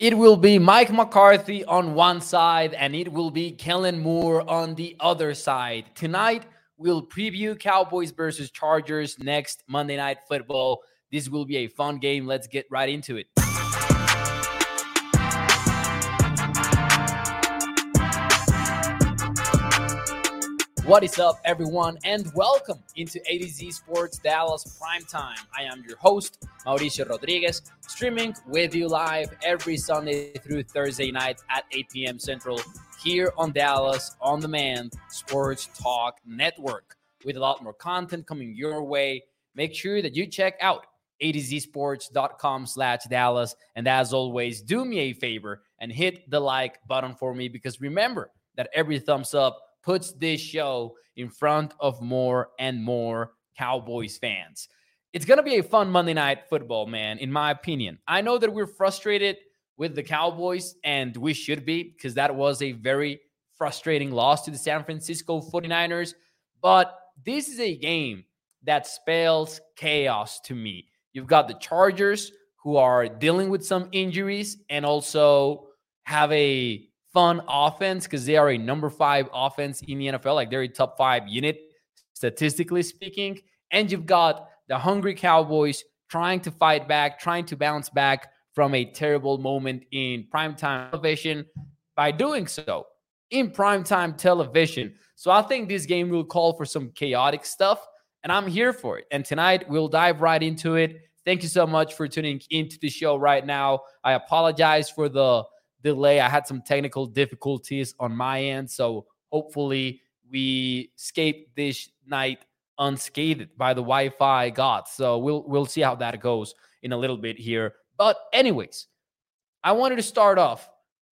It will be Mike McCarthy on one side and it will be Kellen Moore on the other side. Tonight, we'll preview Cowboys versus Chargers next Monday Night Football. This will be a fun game. Let's get right into it. What is up, everyone, and welcome into A to Z Sports Dallas Prime Time. I am your host, Mauricio Rodriguez, streaming with you live every Sunday through Thursday night at 8 p.m. Central here on Dallas On Demand Sports Talk Network with a lot more content coming your way. Make sure that you check out a to sports.com slash Dallas. And as always, do me a favor and hit the like button for me because remember that every thumbs up puts this show in front of more and more Cowboys fans. It's going to be a fun Monday night football, man, in my opinion. I know that we're frustrated with the Cowboys, and we should be because that was a very frustrating loss to the San Francisco 49ers. But this is a game that spells chaos to me. You've got the Chargers who are dealing with some injuries and also have a fun offense because they are a number five offense in the NFL. Like they're a top five unit, statistically speaking. And you've got the hungry Cowboys trying to fight back, trying to bounce back from a terrible moment in primetime television by doing so in primetime television. So I think this game will call for some chaotic stuff, and I'm here for it. And tonight we'll dive right into it. Thank you so much for tuning into the show right now. I apologize for the delay. I had some technical difficulties on my end. So hopefully we escape this night unscathed by the Wi-Fi gods. So we'll we'll see how that goes in a little bit here. But anyways, I wanted to start off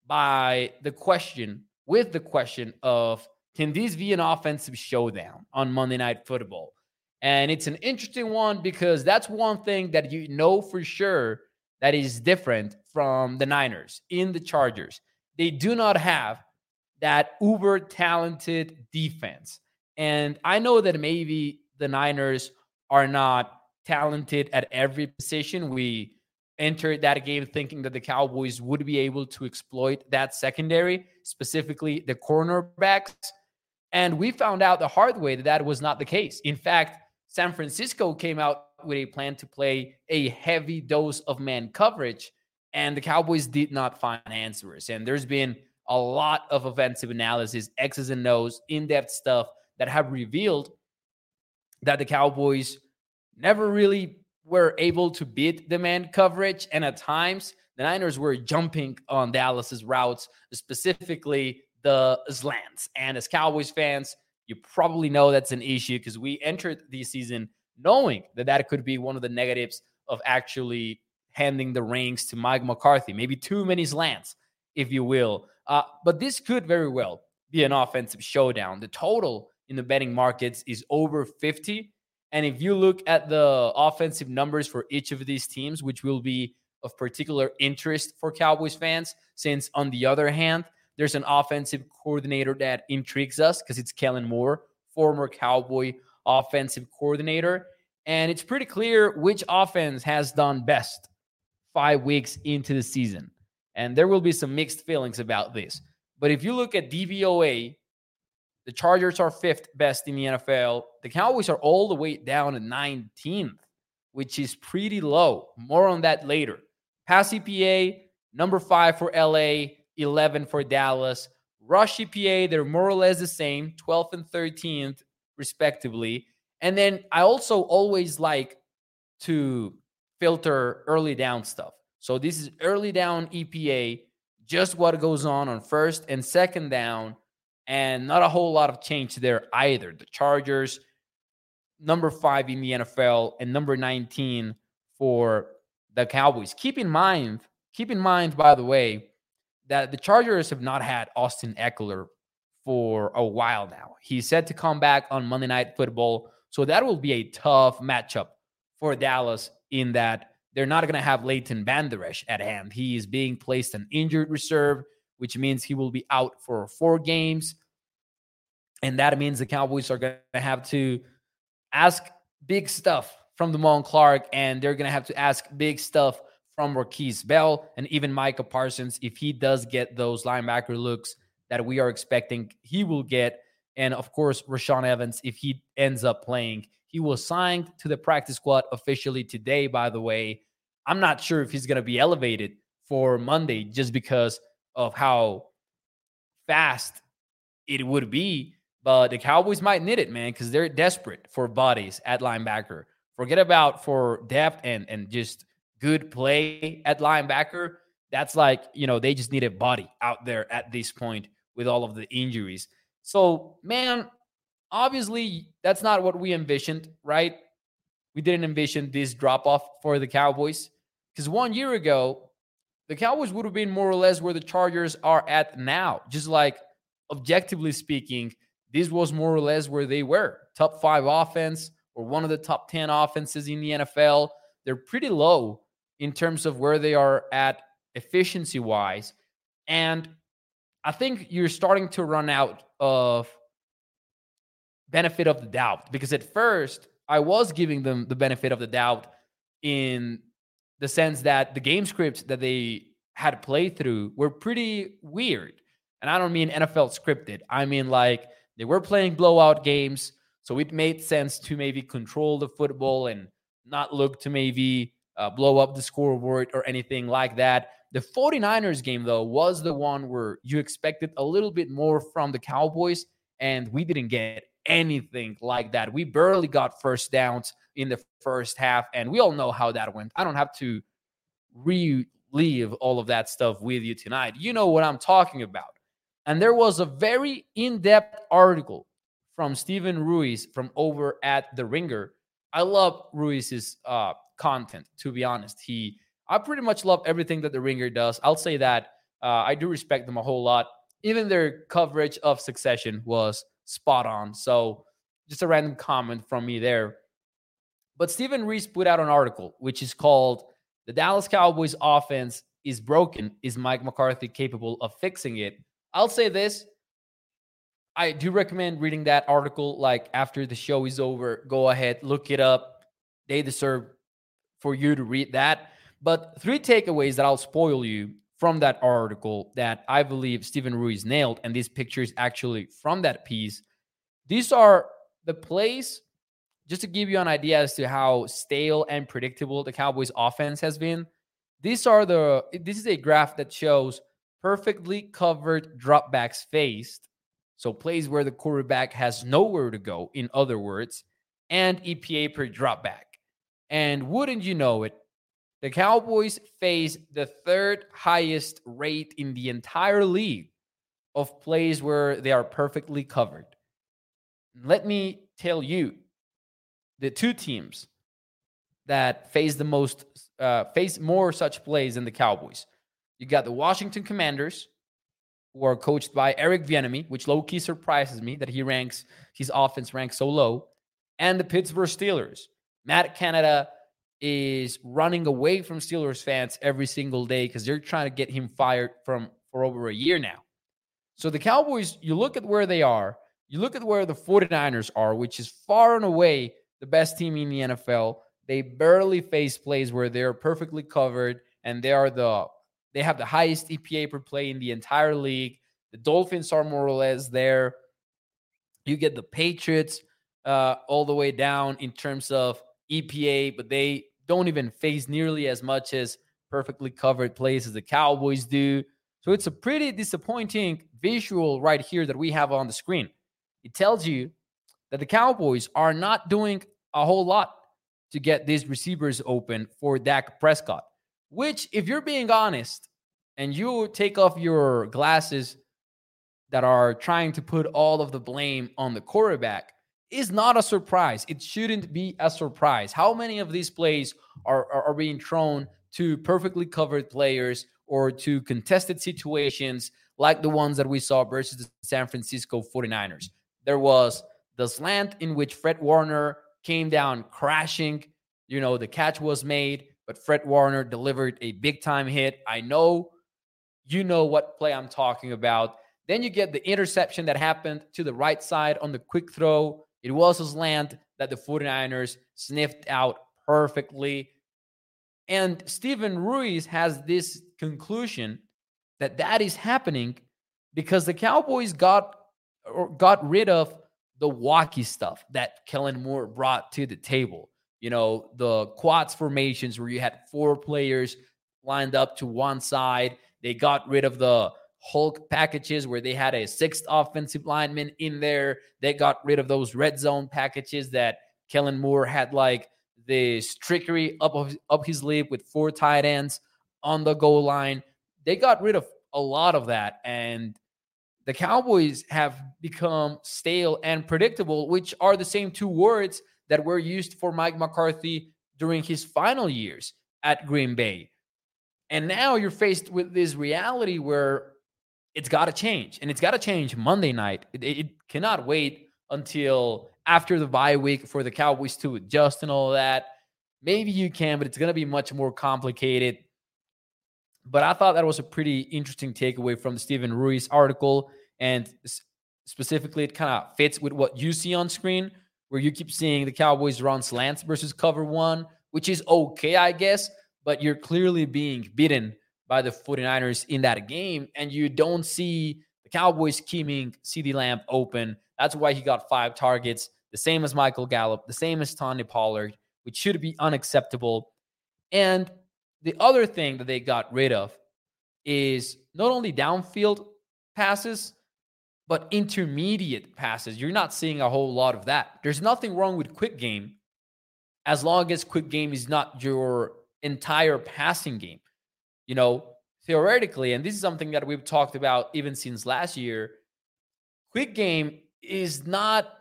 by the question with the question of can this be an offensive showdown on Monday Night Football? And it's an interesting one because that's one thing that you know for sure that is different from the Niners in the Chargers. They do not have that uber talented defense. And I know that maybe the Niners are not talented at every position. We entered that game thinking that the Cowboys would be able to exploit that secondary, specifically the cornerbacks. And we found out the hard way that that was not the case. In fact, San Francisco came out with a plan to play a heavy dose of man coverage, and the Cowboys did not find answers. And there's been a lot of offensive analysis, X's and O's, in depth stuff that have revealed that the Cowboys never really were able to beat the man coverage. And at times, the Niners were jumping on Dallas's routes, specifically the slants. And as Cowboys fans, you probably know that's an issue because we entered the season knowing that that could be one of the negatives of actually handing the reins to Mike McCarthy. Maybe too many slants, if you will. Uh, but this could very well be an offensive showdown. The total in the betting markets is over 50. And if you look at the offensive numbers for each of these teams, which will be of particular interest for Cowboys fans, since on the other hand, there's an offensive coordinator that intrigues us because it's Kellen Moore, former Cowboy offensive coordinator. And it's pretty clear which offense has done best five weeks into the season. And there will be some mixed feelings about this. But if you look at DVOA, the Chargers are fifth best in the NFL. The Cowboys are all the way down to 19th, which is pretty low. More on that later. Pass EPA, number five for LA, 11 for Dallas. Rush EPA, they're more or less the same, 12th and 13th respectively. And then I also always like to filter early down stuff. So this is early down EPA, just what goes on on first and second down, and not a whole lot of change there either. The Chargers, number five in the NFL, and number 19 for the Cowboys. Keep in mind, keep in mind, by the way, that the Chargers have not had Austin Ekeler for a while now. He's set to come back on Monday Night Football. So that will be a tough matchup for Dallas in that they're not going to have Leighton Vander Esch at hand. He is being placed on injured reserve, which means he will be out for four games. And that means the Cowboys are going to have to ask big stuff from Damone Clark, and they're going to have to ask big stuff from Markquese Bell and even Micah Parsons if he does get those linebacker looks that we are expecting he will get. And of course, Rashaan Evans, if he ends up playing, he was signed to the practice squad officially today, by the way. I'm not sure if he's going to be elevated for Monday just because of how fast it would be. But the Cowboys might need it, man, because they're desperate for bodies at linebacker. Forget about for depth and and just good play at linebacker. That's like, you know, they just need a body out there at this point with all of the injuries. So, man, obviously that's not what we envisioned, right? We didn't envision this drop off for the Cowboys because one year ago, the Cowboys would have been more or less where the Chargers are at now. Just like objectively speaking, this was more or less where they were top five offense or one of the top 10 offenses in the NFL. They're pretty low in terms of where they are at efficiency wise. And I think you're starting to run out of benefit of the doubt because at first I was giving them the benefit of the doubt in the sense that the game scripts that they had played through were pretty weird. And I don't mean NFL scripted. I mean like they were playing blowout games, so it made sense to maybe control the football and not look to maybe uh, blow up the scoreboard or anything like that. The 49ers game, though, was the one where you expected a little bit more from the Cowboys, and we didn't get anything like that. We barely got first downs in the first half, and we all know how that went. I don't have to relive all of that stuff with you tonight. You know what I'm talking about. And there was a very in depth article from Steven Ruiz from over at The Ringer. I love Ruiz's uh, content, to be honest. He I pretty much love everything that the Ringer does. I'll say that uh, I do respect them a whole lot. Even their coverage of Succession was spot on. So just a random comment from me there. But Steven Ruiz put out an article which is called "The Dallas Cowboys offense is broken. Is Mike McCarthy capable of fixing it?" I'll say this. I do recommend reading that article like after the show is over. Go ahead, look it up. They deserve for you to read that. But three takeaways that I'll spoil you from that article that I believe Steven Ruiz nailed, and these pictures actually from that piece. These are the plays, just to give you an idea as to how stale and predictable the Cowboys offense has been. These are the this is a graph that shows perfectly covered dropbacks faced. So plays where the quarterback has nowhere to go, in other words, and EPA per dropback. And wouldn't you know it, the Cowboys face the third highest rate in the entire league of plays where they are perfectly covered. Let me tell you the two teams that face the most uh, face more such plays than the Cowboys. You got the Washington Commanders, who are coached by Eric Bieniemy, which low key surprises me that he ranks his offense ranks so low, and the Pittsburgh Steelers. Matt Canada is running away from Steelers fans every single day because they're trying to get him fired from for over a year now. So the Cowboys, you look at where they are, you look at where the 49ers are, which is far and away the best team in the NFL. They barely face plays where they're perfectly covered and they are the they have the highest EPA per play in the entire league. The Dolphins are more or less there. You get the Patriots uh, all the way down in terms of EPA, but they don't even face nearly as much as perfectly covered plays as the Cowboys do. So it's a pretty disappointing visual right here that we have on the screen. It tells you that the Cowboys are not doing a whole lot to get these receivers open for Dak Prescott, which, if you're being honest and you take off your glasses that are trying to put all of the blame on the quarterback, is not a surprise. It shouldn't be a surprise. How many of these plays are, are, are being thrown to perfectly covered players or to contested situations like the ones that we saw versus the San Francisco 49ers. There was the slant in which Fred Warner came down crashing. You know, the catch was made, but Fred Warner delivered a big time hit. I know you know what play I'm talking about. Then you get the interception that happened to the right side on the quick throw. It was a slant that the 49ers sniffed out perfectly. And Steven Ruiz has this conclusion that that is happening because the Cowboys got or got rid of the wacky stuff that Kellen Moore brought to the table. You know, the quads formations where you had four players lined up to one side. They got rid of the Hulk packages where they had a sixth offensive lineman in there. They got rid of those red zone packages that Kellen Moore had like this trickery up of, up his sleeve with four tight ends on the goal line. They got rid of a lot of that and the Cowboys have become stale and predictable, which are the same two words that were used for Mike McCarthy during his final years at Green Bay. And now you're faced with this reality where it's got to change, and it's got to change Monday night. It, it, cannot wait until after the bye week for the Cowboys to adjust and all that. Maybe you can, but it's going to be much more complicated. But I thought that was a pretty interesting takeaway from the Steven Ruiz article. And specifically, it kind of fits with what you see on screen, where you keep seeing the Cowboys run slants versus cover one, which is okay, I guess. But you're clearly being beaten by the 49ers in that game. And you don't see the Cowboys keeping CeeDee Lamb open. That's why he got five targets, the same as Michael Gallup, the same as Tony Pollard, which should be unacceptable. And the other thing that they got rid of is not only downfield passes, but intermediate passes. You're not seeing a whole lot of that. There's nothing wrong with quick game as long as quick game is not your entire passing game you know, theoretically, and this is something that we've talked about even since last year, quick game is not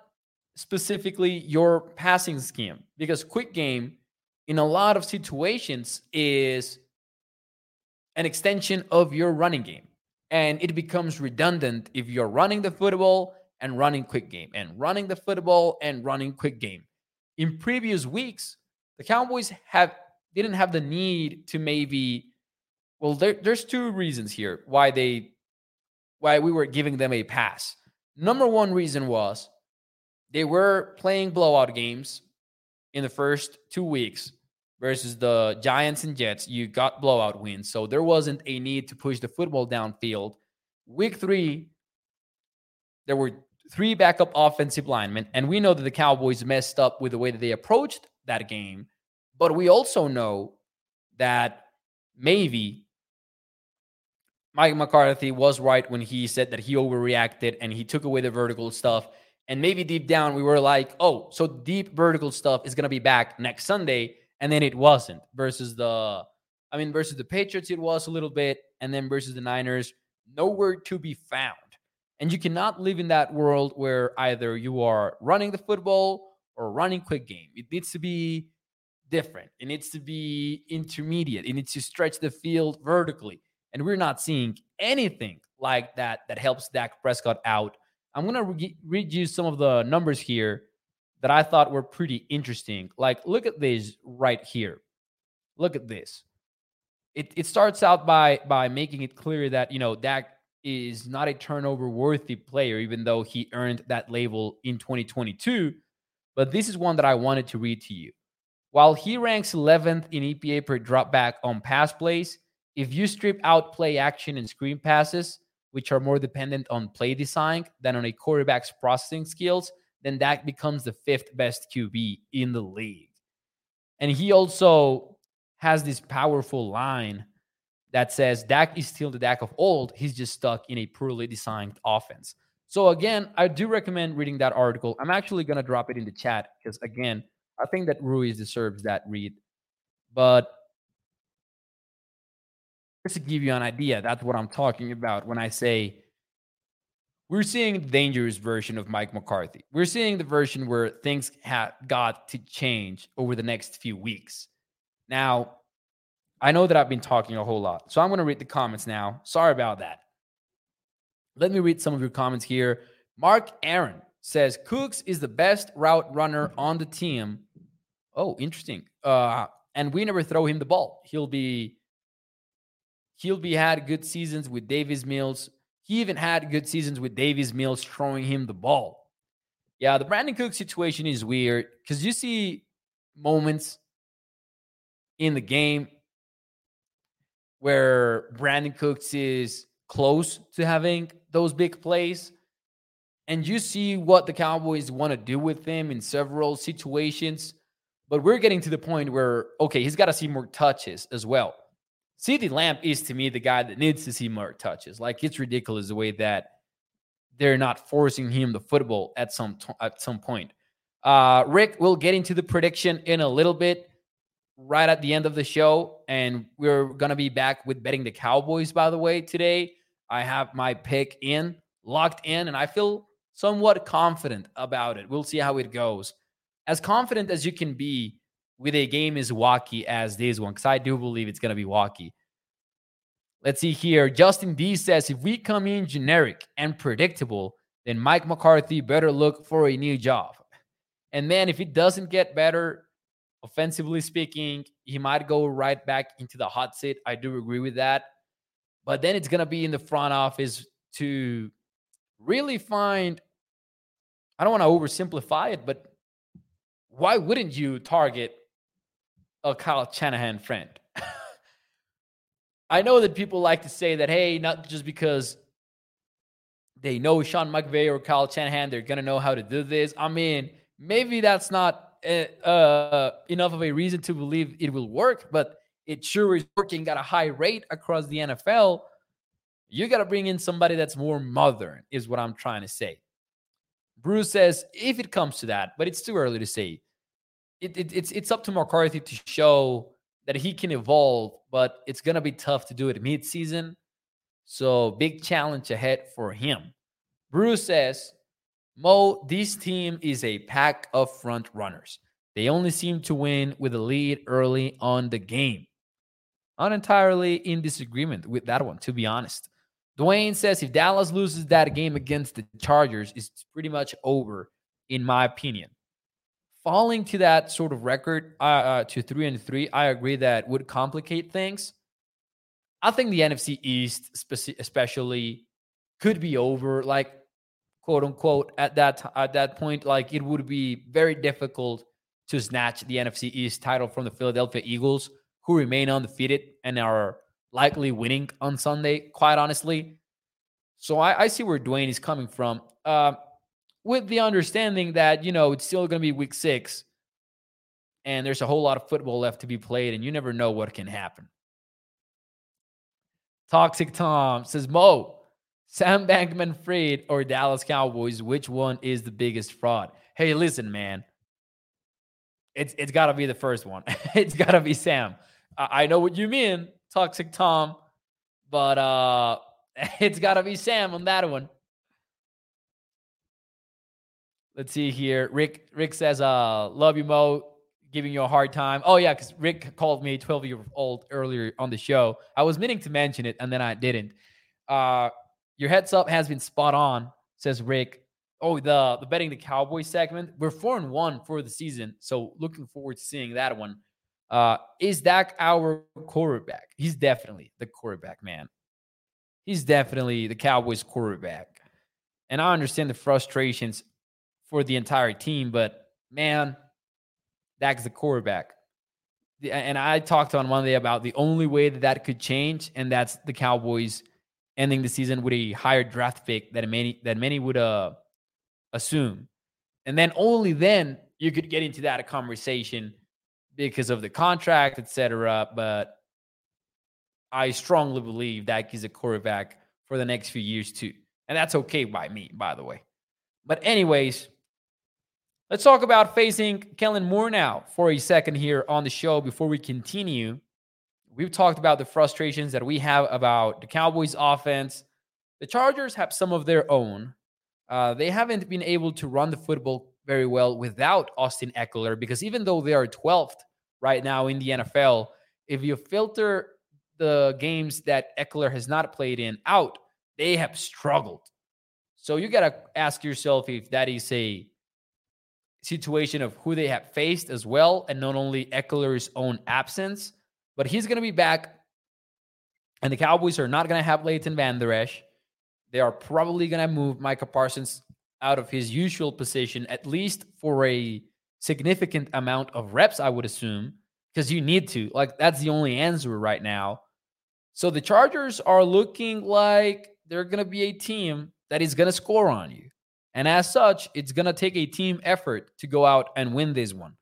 specifically your passing scheme because quick game in a lot of situations is an extension of your running game and it becomes redundant if you're running the football and running quick game and running the football and running quick game. In previous weeks the cowboys have didn't have the need to maybe well, there, there's two reasons here why they why we were giving them a pass. Number one reason was they were playing blowout games in the first two weeks versus the Giants and Jets. You got blowout wins, so there wasn't a need to push the football downfield. Week three, there were three backup offensive linemen, and we know that the Cowboys messed up with the way that they approached that game. But we also know that maybe Mike McCarthy was right when he said that he overreacted and he took away the vertical stuff. And maybe deep down, we were like, oh, so deep vertical stuff is going to be back next Sunday. And then it wasn't versus the, I mean, versus the Patriots, it was a little bit. And then versus the Niners, nowhere to be found. And you cannot live in that world where either you are running the football or running quick game. It needs to be different. It needs to be intermediate. It needs to stretch the field vertically. And we're not seeing anything like that that helps Dak Prescott out. I'm going to re- read you some of the numbers here that I thought were pretty interesting. Like, look at this right here. Look at this. It, it starts out by by making it clear that you know Dak is not a turnover worthy player, even though he earned that label in 2022. But this is one that I wanted to read to you. While he ranks 11th in EPA per dropback on pass plays, if you strip out play action and screen passes, which are more dependent on play design than on a quarterback's processing skills, then Dak becomes the fifth best QB in the league. And he also has this powerful line that says Dak is still the Dak of old. He's just stuck in a poorly designed offense. So again, I do recommend reading that article. I'm actually to drop it in the chat because again, I think that Ruiz deserves that read. But just to give you an idea, that's what I'm talking about when I say we're seeing the dangerous version of Mike McCarthy. We're seeing the version where things have got to change over the next few weeks. Now, I know that I've been talking a whole lot. So I'm going to read the comments now. Sorry about that. Let me read some of your comments here. Mark Aaron says Cooks is the best route runner on the team. Oh, interesting. Uh, and we never throw him the ball. He'll be he'll be had good seasons with Davis Mills. He even had good seasons with Davis Mills throwing him the ball. Yeah, the Brandin Cook situation is weird because you see moments in the game where Brandin Cooks is close to having those big plays. And you see what the Cowboys want to do with him in several situations. But we're getting to the point where, okay, he's got to see more touches as well. CeeDee Lamb is to me the guy that needs to see more touches. Like it's ridiculous the way that they're not forcing him the football at some t- at some point. Uh, Rick, we'll get into the prediction in a little bit right at the end of the show. And we're to be back with betting the Cowboys, by the way, today. I have my pick in, locked in, and I feel somewhat confident about it. We'll see how it goes. As confident as you can be with a game as wacky as this one, because I do believe it's going to be wacky. Let's see here. Justin D says if we come in generic and predictable, then Mike McCarthy better look for a new job. And man, if it doesn't get better, offensively speaking, he might go right back into the hot seat. I do agree with that. But then it's going to be in the front office to really find, I don't want to oversimplify it, but why wouldn't you target a Kyle Shanahan friend? I know that people like to say that, hey, not just because they know Sean McVay or Kyle Shanahan, they're to know how to do this. I mean, maybe that's not uh, enough of a reason to believe it will work, but it sure is working at a high rate across the NFL. You got to bring in somebody that's more modern, is what I'm trying to say. Bruce says if it comes to that, but it's too early to say. It, it, it's it's up to McCarthy to show that he can evolve, but it's gonna be tough to do it mid-season. So big challenge ahead for him. Bruce says Mo, this team is a pack of front runners. They only seem to win with a lead early on the game. Not entirely in disagreement with that one, to be honest. Dwayne says if Dallas loses that game against the Chargers, it's pretty much over, in my opinion. Falling to that sort of record, uh, uh, to three and three, I agree that would complicate things. I think the NFC East, especially, could be over. Like quote unquote at that at that point like it would be very difficult to snatch the NFC East title from the Philadelphia Eagles who remain undefeated and are likely winning on Sunday quite honestly so I, I see where Dwayne is coming from uh, with the understanding that you know it's still going to be week six and there's a whole lot of football left to be played and you never know what can happen Toxic Tom says Mo Sam Bankman Fried or Dallas Cowboys, which one is the biggest fraud? Hey, listen, man. It's it's gotta be the first one. it's gotta be Sam. I, I know what you mean, Toxic Tom, but uh it's gotta be Sam on that one. Let's see here. Rick Rick says, uh, love you, Mo. Giving you a hard time. Oh, yeah, because Rick called me 12 year old earlier on the show. I was meaning to mention it and then I didn't. Uh your heads up has been spot on, says Rick. Oh, the the betting the Cowboys segment. We're four and one for the season, so looking forward to seeing that one. Uh, is Dak our quarterback? He's definitely the quarterback, man. He's definitely the Cowboys quarterback. And I understand the frustrations for the entire team, but man, Dak's the quarterback. And I talked on Monday about the only way that that could change, and that's the Cowboys ending the season with a higher draft pick that many that many would uh, assume, and then only then you could get into that conversation because of the contract, etc. But I strongly believe that he's a quarterback for the next few years too, and that's okay by me, by the way. But anyways, let's talk about facing Kellen Moore now for a second here on the show before we continue. We've talked about the frustrations that we have about the Cowboys offense. The Chargers have some of their own. Uh, they haven't been able to run the football very well without Austin Ekeler because even though they are 12th right now in the NFL if you filter the games that Ekeler has not played in out, they have struggled. So you got to ask yourself if that is a situation of who they have faced as well, and not only Ekeler's own absence, but he's going to be back. And the Cowboys are not going to have Leighton Vander Esch. They are probably going to move Micah Parsons out of his usual position, at least for a significant amount of reps, I would assume, because you need to. Like, that's the only answer right now. So the Chargers are looking like they're going to be a team that is going to score on you. And as such, it's going to take a team effort to go out and win this one.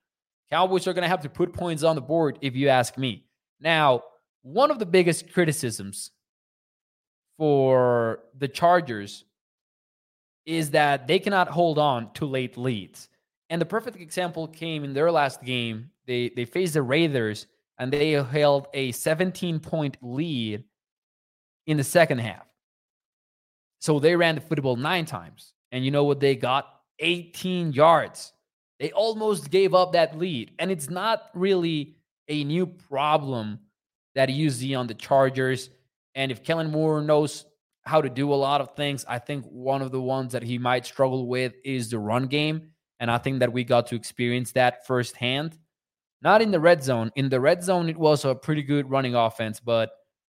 Cowboys are going to have to put points on the board, if you ask me. Now, one of the biggest criticisms for the Chargers is that they cannot hold on to late leads. And the perfect example came in their last game. They they faced the Raiders and they held a 17 point lead in the second half. So they ran the football nine times. And you know what they got? 18 yards. They almost gave up that lead. And it's not really a new problem that you see on the Chargers. And if Kellen Moore knows how to do a lot of things, I think one of the ones that he might struggle with is the run game. And I think that we got to experience that firsthand. Not in the red zone. In the red zone, it was a pretty good running offense, but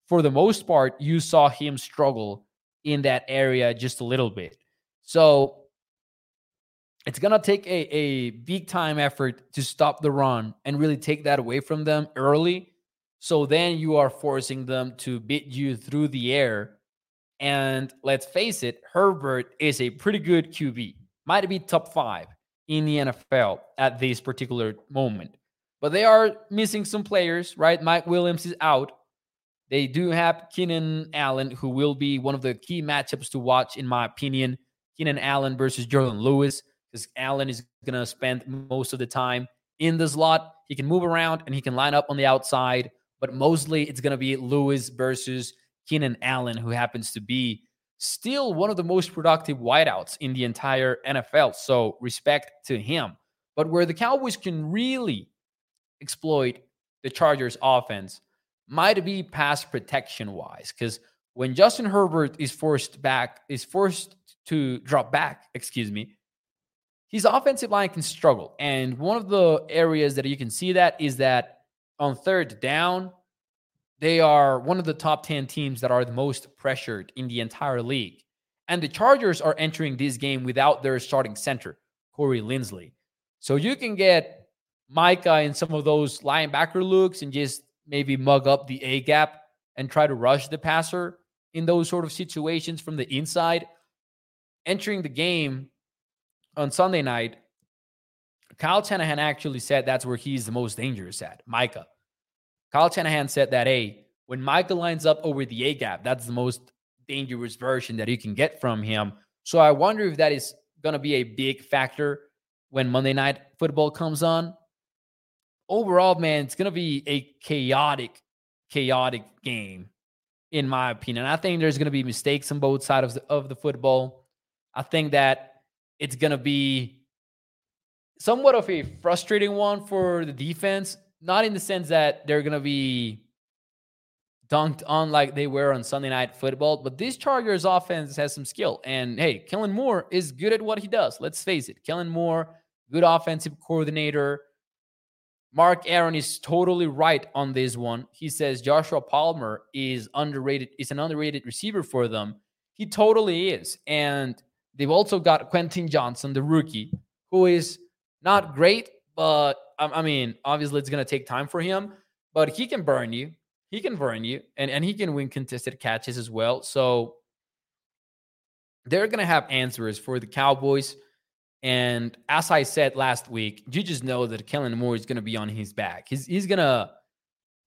for the most part, you saw him struggle in that area just a little bit. So it's going to take a, a big time effort to stop the run and really take that away from them early. So then you are forcing them to beat you through the air. And let's face it, Herbert is a pretty good QB, might be top five in the NFL at this particular moment. But they are missing some players, right? Mike Williams is out. They do have Keenan Allen, who will be one of the key matchups to watch, in my opinion. Keenan Allen versus Jourdan Lewis, because Allen is going to spend most of the time in the slot. He can move around and he can line up on the outside, but mostly it's going to be Lewis versus Keenan Allen, who happens to be still one of the most productive wideouts in the entire NFL. So respect to him. But where the Cowboys can really exploit the Chargers offense might be pass protection wise because when Justin Herbert is forced back is forced to drop back, excuse me, his offensive line can struggle. And one of the areas that you can see that is that on third down, they are one of the top 10 teams that are the most pressured in the entire league. And the Chargers are entering this game without their starting center, Corey Linsley. So you can get Micah in some of those linebacker looks and just maybe mug up the A gap and try to rush the passer in those sort of situations from the inside. Entering the game on Sunday night, Kyle Shanahan actually said that's where he's the most dangerous at, Micah. Kyle Shanahan said that, hey, when Micah lines up over the A gap, that's the most dangerous version that you can get from him. So I wonder if that is going to be a big factor when Monday night football comes on overall, man, it's going to be a chaotic, chaotic game, in my opinion. I think there's going to be mistakes on both sides of the, of the football. I think that it's going to be somewhat of a frustrating one for the defense, not in the sense that they're going to be dunked on like they were on Sunday night football, but this Chargers offense has some skill. And hey, Kellen Moore is good at what he does. Let's face it. Kellen Moore, good offensive coordinator, Mark Aaron is totally right on this one. He says Joshua Palmer is underrated, is an underrated receiver for them. He totally is. And they've also got Quentin Johnson, the rookie, who is not great, but um, I mean, obviously it's going to take time for him, but he can burn you. He can burn you and, and he can win contested catches as well. So they're going to have answers for the Cowboys. And as I said last week, you just know that Kellen Moore is going to be on his back. He's he's gonna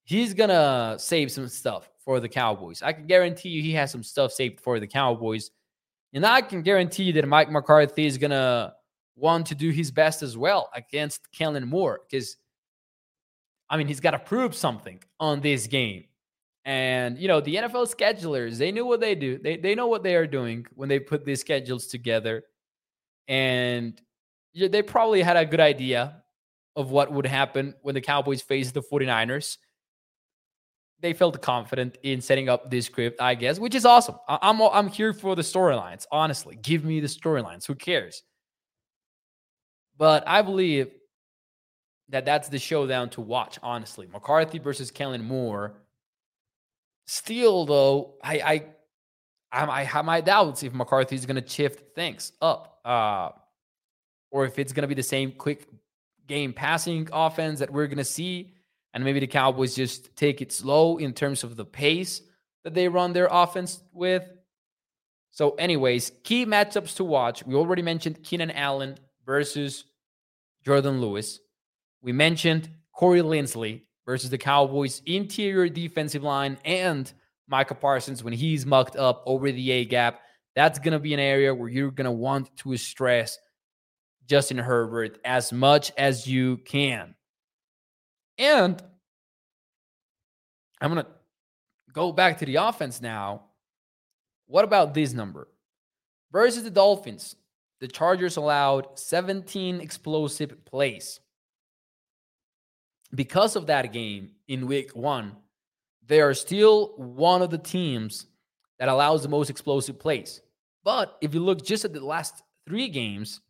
he's gonna save some stuff for the Cowboys. I can guarantee you he has some stuff saved for the Cowboys, and I can guarantee that Mike McCarthy is gonna want to do his best as well against Kellen Moore because I mean he's got to prove something on this game. And you know the NFL schedulers, they knew what they do. They they know what they are doing when they put these schedules together and they probably had a good idea of what would happen when the Cowboys face the 49ers. They felt confident in setting up this script, I guess, which is awesome. I'm I'm here for the storylines. Honestly, give me the storylines. Who cares? But I believe that that's the showdown to watch. Honestly, McCarthy versus Kellen Moore. Still, though, I I I have my doubts if McCarthy is going to shift things up, uh, or if it's going to be the same quick game passing offense that we're going to see and maybe the Cowboys just take it slow in terms of the pace that they run their offense with. So, anyways, key matchups to watch. We already mentioned Keenan Allen versus Jourdan Lewis. We mentioned Corey Linsley versus the Cowboys' interior defensive line and Micah Parsons when he's mucked up over the A gap. That's going to be an area where you're going to want to stress Justin Herbert as much as you can. And I'm going to go back to the offense now. What about this number? Versus the Dolphins, the Chargers allowed 17 explosive plays. Because of that game in week one, they are still one of the teams that allows the most explosive plays. But if you look just at the last three games,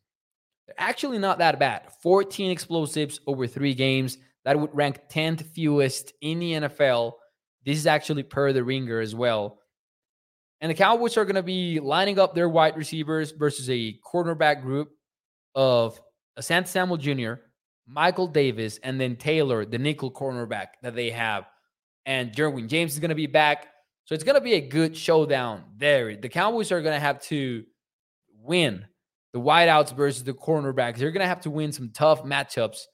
they're actually not that bad. 14 explosives over three games. That would rank 10th fewest in the NFL. This is actually per the ringer as well. And the Cowboys are going to be lining up their wide receivers versus a cornerback group of Asante Samuel Jr., Michael Davis, and then Taylor, the nickel cornerback that they have. And Derwin James is going to be back. So it's going to be a good showdown there. The Cowboys are going to have to win the wideouts versus the cornerbacks. They're going to have to win some tough matchups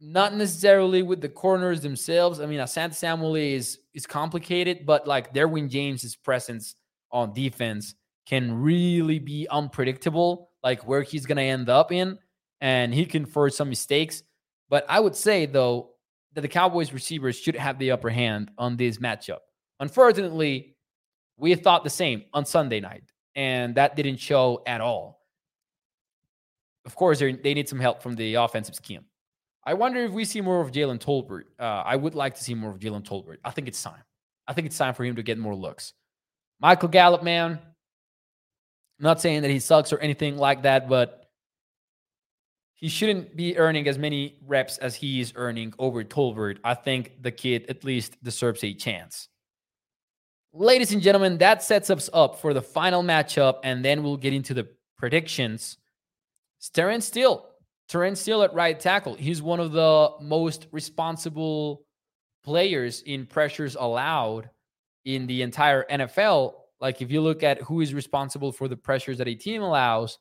not necessarily with the corners themselves. I mean, Asante Samuel is is complicated, but like Derwin James's presence on defense can really be unpredictable, like where he's gonna end up in, and he can force some mistakes. But I would say though that the Cowboys receivers should have the upper hand on this matchup. Unfortunately, we thought the same on Sunday night, and that didn't show at all. Of course, they need some help from the offensive scheme. I wonder if we see more of Jalen Tolbert. Uh, I would like to see more of Jalen Tolbert. I think it's time. I think it's time for him to get more looks. Michael Gallup, man. Not saying that he sucks or anything like that, but he shouldn't be earning as many reps as he is earning over Tolbert. I think the kid at least deserves a chance. Ladies and gentlemen, that sets us up for the final matchup, and then we'll get into the predictions. Terence Steele Terence Steele at right tackle. He's one of the most responsible players in pressures allowed in the entire NFL. Like if you look at who is responsible for the pressures that a team allows,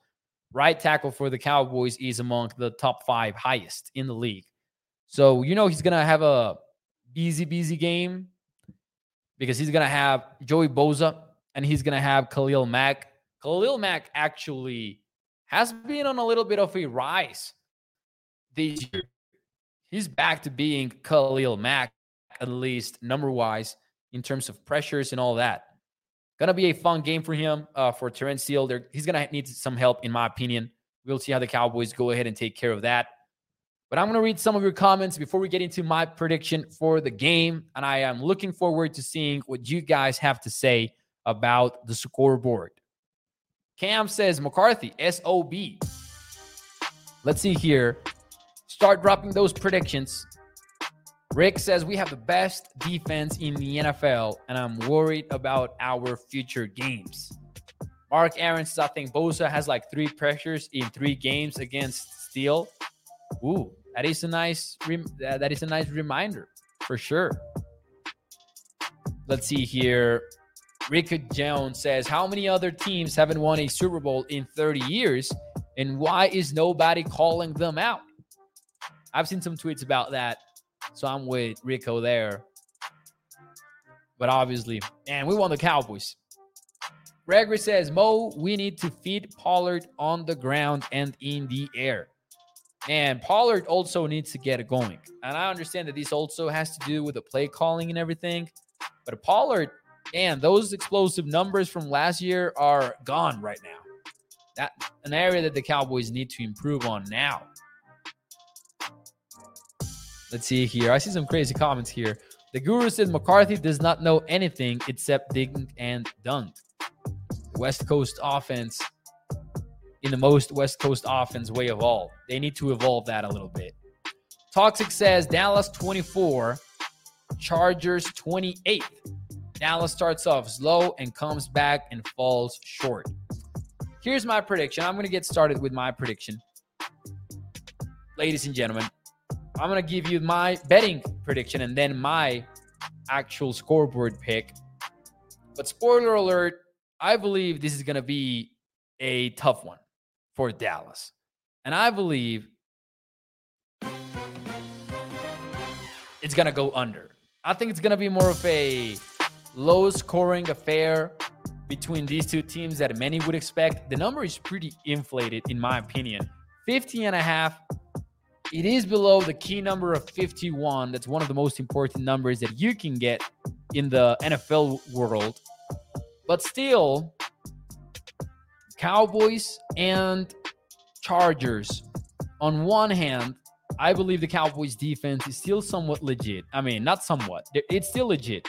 right tackle for the Cowboys is among the top five highest in the league. So you know he's gonna have a busy, busy game because he's gonna have Joey Bosa and he's gonna have Khalil Mack. Khalil Mack actually has been on a little bit of a rise He's back to being Khalil Mack, at least number wise, in terms of pressures and all that. Gonna be a fun game for him, uh, for Terence Steele. There, he's gonna need some help, in my opinion. We'll see how the Cowboys go ahead and take care of that. But I'm gonna read some of your comments before we get into my prediction for the game, and I am looking forward to seeing what you guys have to say about the scoreboard. Cam says McCarthy, SOB. Let's see here start dropping those predictions. Rick says we have the best defense in the NFL, and I'm worried about our future games. Mark Aaron says I think Bosa has like three pressures in three games against Steele. Ooh, that is a nice that is a nice reminder for sure. Let's see here. Rick Jones says, How many other teams haven't won a Super Bowl in 30 years? And why is nobody calling them out? I've seen some tweets about that. So I'm with Rico there. But obviously, and we won the Cowboys. Gregory says, Mo, we need to feed Pollard on the ground and in the air. And Pollard also needs to get it going. And I understand that this also has to do with the play calling and everything. But Pollard, and those explosive numbers from last year are gone right now. That an area that the Cowboys need to improve on now. Let's see here. I see some crazy comments here. The guru says McCarthy does not know anything except dig and dunk. West Coast offense in the most West Coast offense way of all. They need to evolve that a little bit. Toxic says Dallas 24, Chargers 28. Dallas starts off slow and comes back and falls short. Here's my prediction. I'm going to get started with my prediction. Ladies and gentlemen, I'm to give you my betting prediction and then my actual scoreboard pick. But spoiler alert, I believe this is to be a tough one for Dallas. And I believe it's to go under. I think it's to be more of a low scoring affair between these two teams that many would expect. The number is pretty inflated, in my opinion. 50 and a half. It is below the key number of 51. That's one of the most important numbers that you can get in the NFL world. But still, Cowboys and Chargers. On one hand, I believe the Cowboys defense is still somewhat legit. I mean, not somewhat, it's still legit.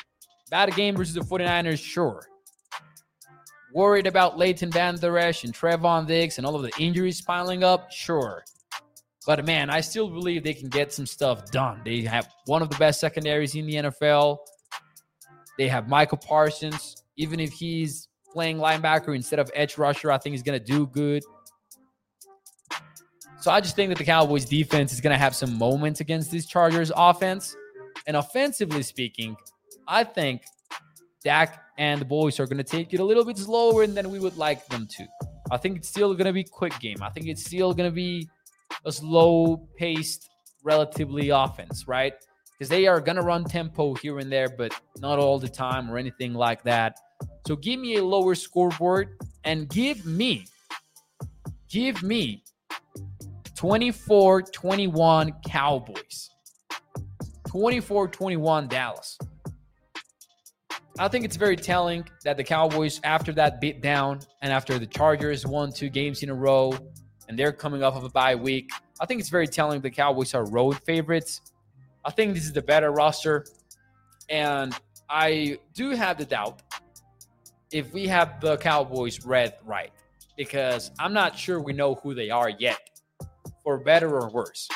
Bad game versus the 49ers, sure. Worried about Leighton Vander Esch and Trevon Diggs and all of the injuries piling up, sure. But man, I still believe they can get some stuff done. They have one of the best secondaries in the NFL. They have Micah Parsons. Even if he's playing linebacker instead of edge rusher, I think he's going to do good. So I just think that the Cowboys defense is going to have some moments against this Chargers offense. And offensively speaking, I think Dak and the boys are going to take it a little bit slower than we would like them to. I think it's still going to be a quick game. I think it's still going to be a slow paced, relatively offense, right? Because they are going to run tempo here and there, but not all the time or anything like that. So give me a lower scoreboard and give me, give me 24 21 Cowboys, 24 21 Dallas. I think it's very telling that the Cowboys, after that beat down and after the Chargers won two games in a row and they're coming off of a bye week, I think it's very telling the Cowboys are road favorites. I think this is the better roster. And I do have the doubt if we have the Cowboys read right, because I'm not sure we know who they are yet, for better or worse.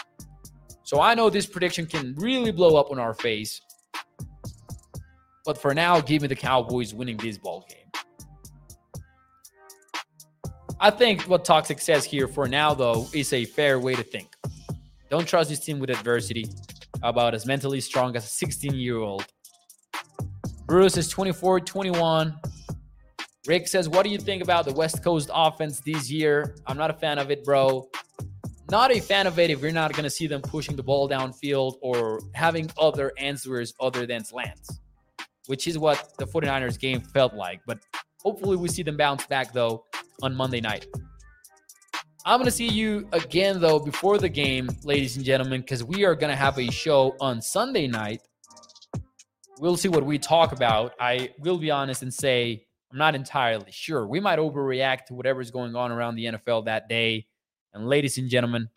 So I know this prediction can really blow up on our face. But for now, give me the Cowboys winning this ball game. I think what Toxic says here for now, though, is a fair way to think. Don't trust this team with adversity. About as mentally strong as a 16 year old. Bruce is 24 21. Rick says, What do you think about the West Coast offense this year? I'm not a fan of it, bro. Not a fan of it if you're not going to see them pushing the ball downfield or having other answers other than slants, which is what the 49ers game felt like. But hopefully, we see them bounce back, though, on Monday night. I'm going to see you again, though, before the game, ladies and gentlemen, because we are going to have a show on Sunday night. We'll see what we talk about. I will be honest and say, I'm not entirely sure. We might overreact to whatever's going on around the NFL that day. And ladies and gentlemen,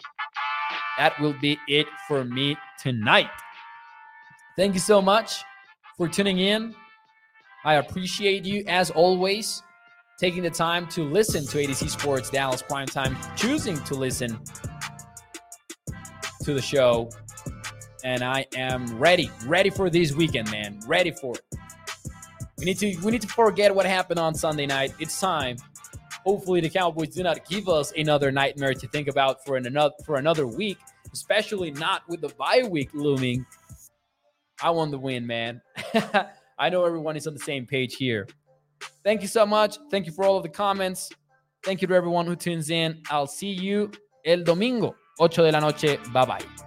that will be it for me tonight. Thank you so much for tuning in. I appreciate you as always taking the time to listen to AtoZ Sports Dallas Prime Time, choosing to listen to the show. And I am ready, ready for this weekend, man. Ready for it. We need to we need to forget what happened on Sunday night. It's time. Hopefully, the Cowboys do not give us another nightmare to think about for an, another for another week, especially not with the bye week looming. I want the win, man. I know everyone is on the same page here. Thank you so much. Thank you for all of the comments. Thank you to everyone who tunes in. I'll see you el domingo, 8 de la noche. Bye bye.